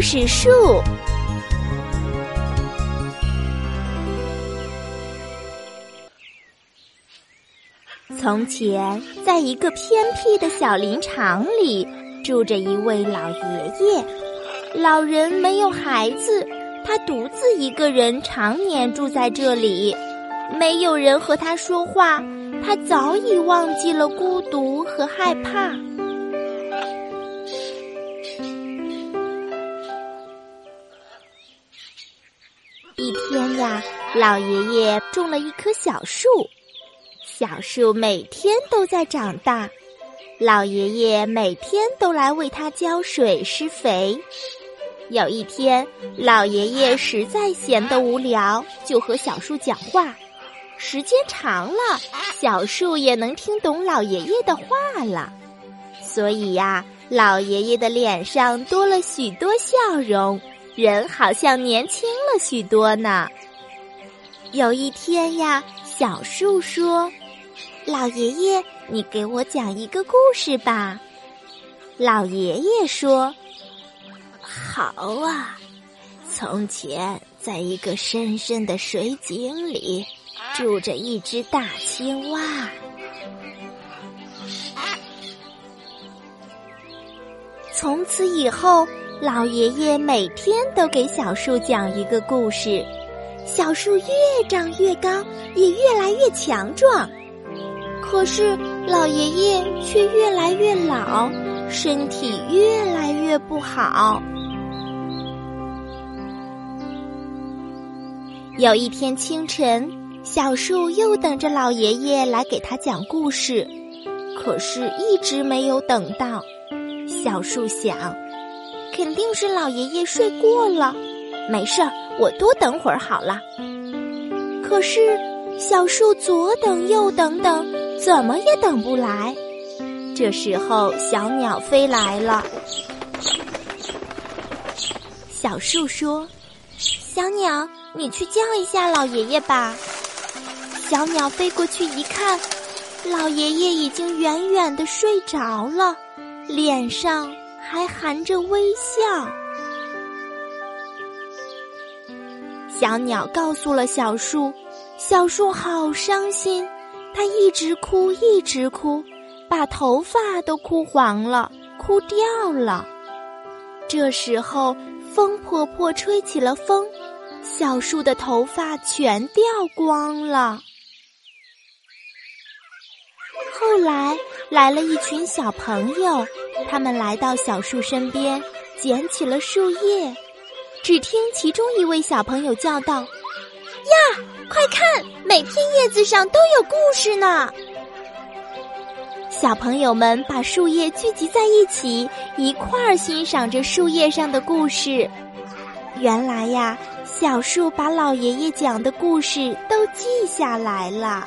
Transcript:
故事树。从前，在一个偏僻的小林场里，住着一位老爷爷。老人没有孩子，他独自一个人常年住在这里，没有人和他说话，他早已忘记了孤独和害怕。一天呀，老爷爷种了一棵小树，小树每天都在长大，老爷爷每天都来为它浇水施肥。有一天，老爷爷实在闲得无聊，就和小树讲话。时间长了，小树也能听懂老爷爷的话了，所以呀，老爷爷的脸上多了许多笑容。人好像年轻了许多呢。有一天呀，小树说：“老爷爷，你给我讲一个故事吧。”老爷爷说：“好啊。从前，在一个深深的水井里，住着一只大青蛙。从此以后。”老爷爷每天都给小树讲一个故事，小树越长越高，也越来越强壮。可是老爷爷却越来越老，身体越来越不好。有一天清晨，小树又等着老爷爷来给他讲故事，可是一直没有等到。小树想。肯定是老爷爷睡过了，没事儿，我多等会儿好了。可是小树左等右等等，怎么也等不来。这时候，小鸟飞来了。小树说：“小鸟，你去叫一下老爷爷吧。”小鸟飞过去一看，老爷爷已经远远的睡着了，脸上。还含着微笑。小鸟告诉了小树，小树好伤心，它一直哭，一直哭，把头发都哭黄了，哭掉了。这时候，风婆婆吹起了风，小树的头发全掉光了。后来来了一群小朋友。他们来到小树身边，捡起了树叶。只听其中一位小朋友叫道：“呀，快看，每片叶子上都有故事呢！”小朋友们把树叶聚集在一起，一块儿欣赏着树叶上的故事。原来呀，小树把老爷爷讲的故事都记下来了。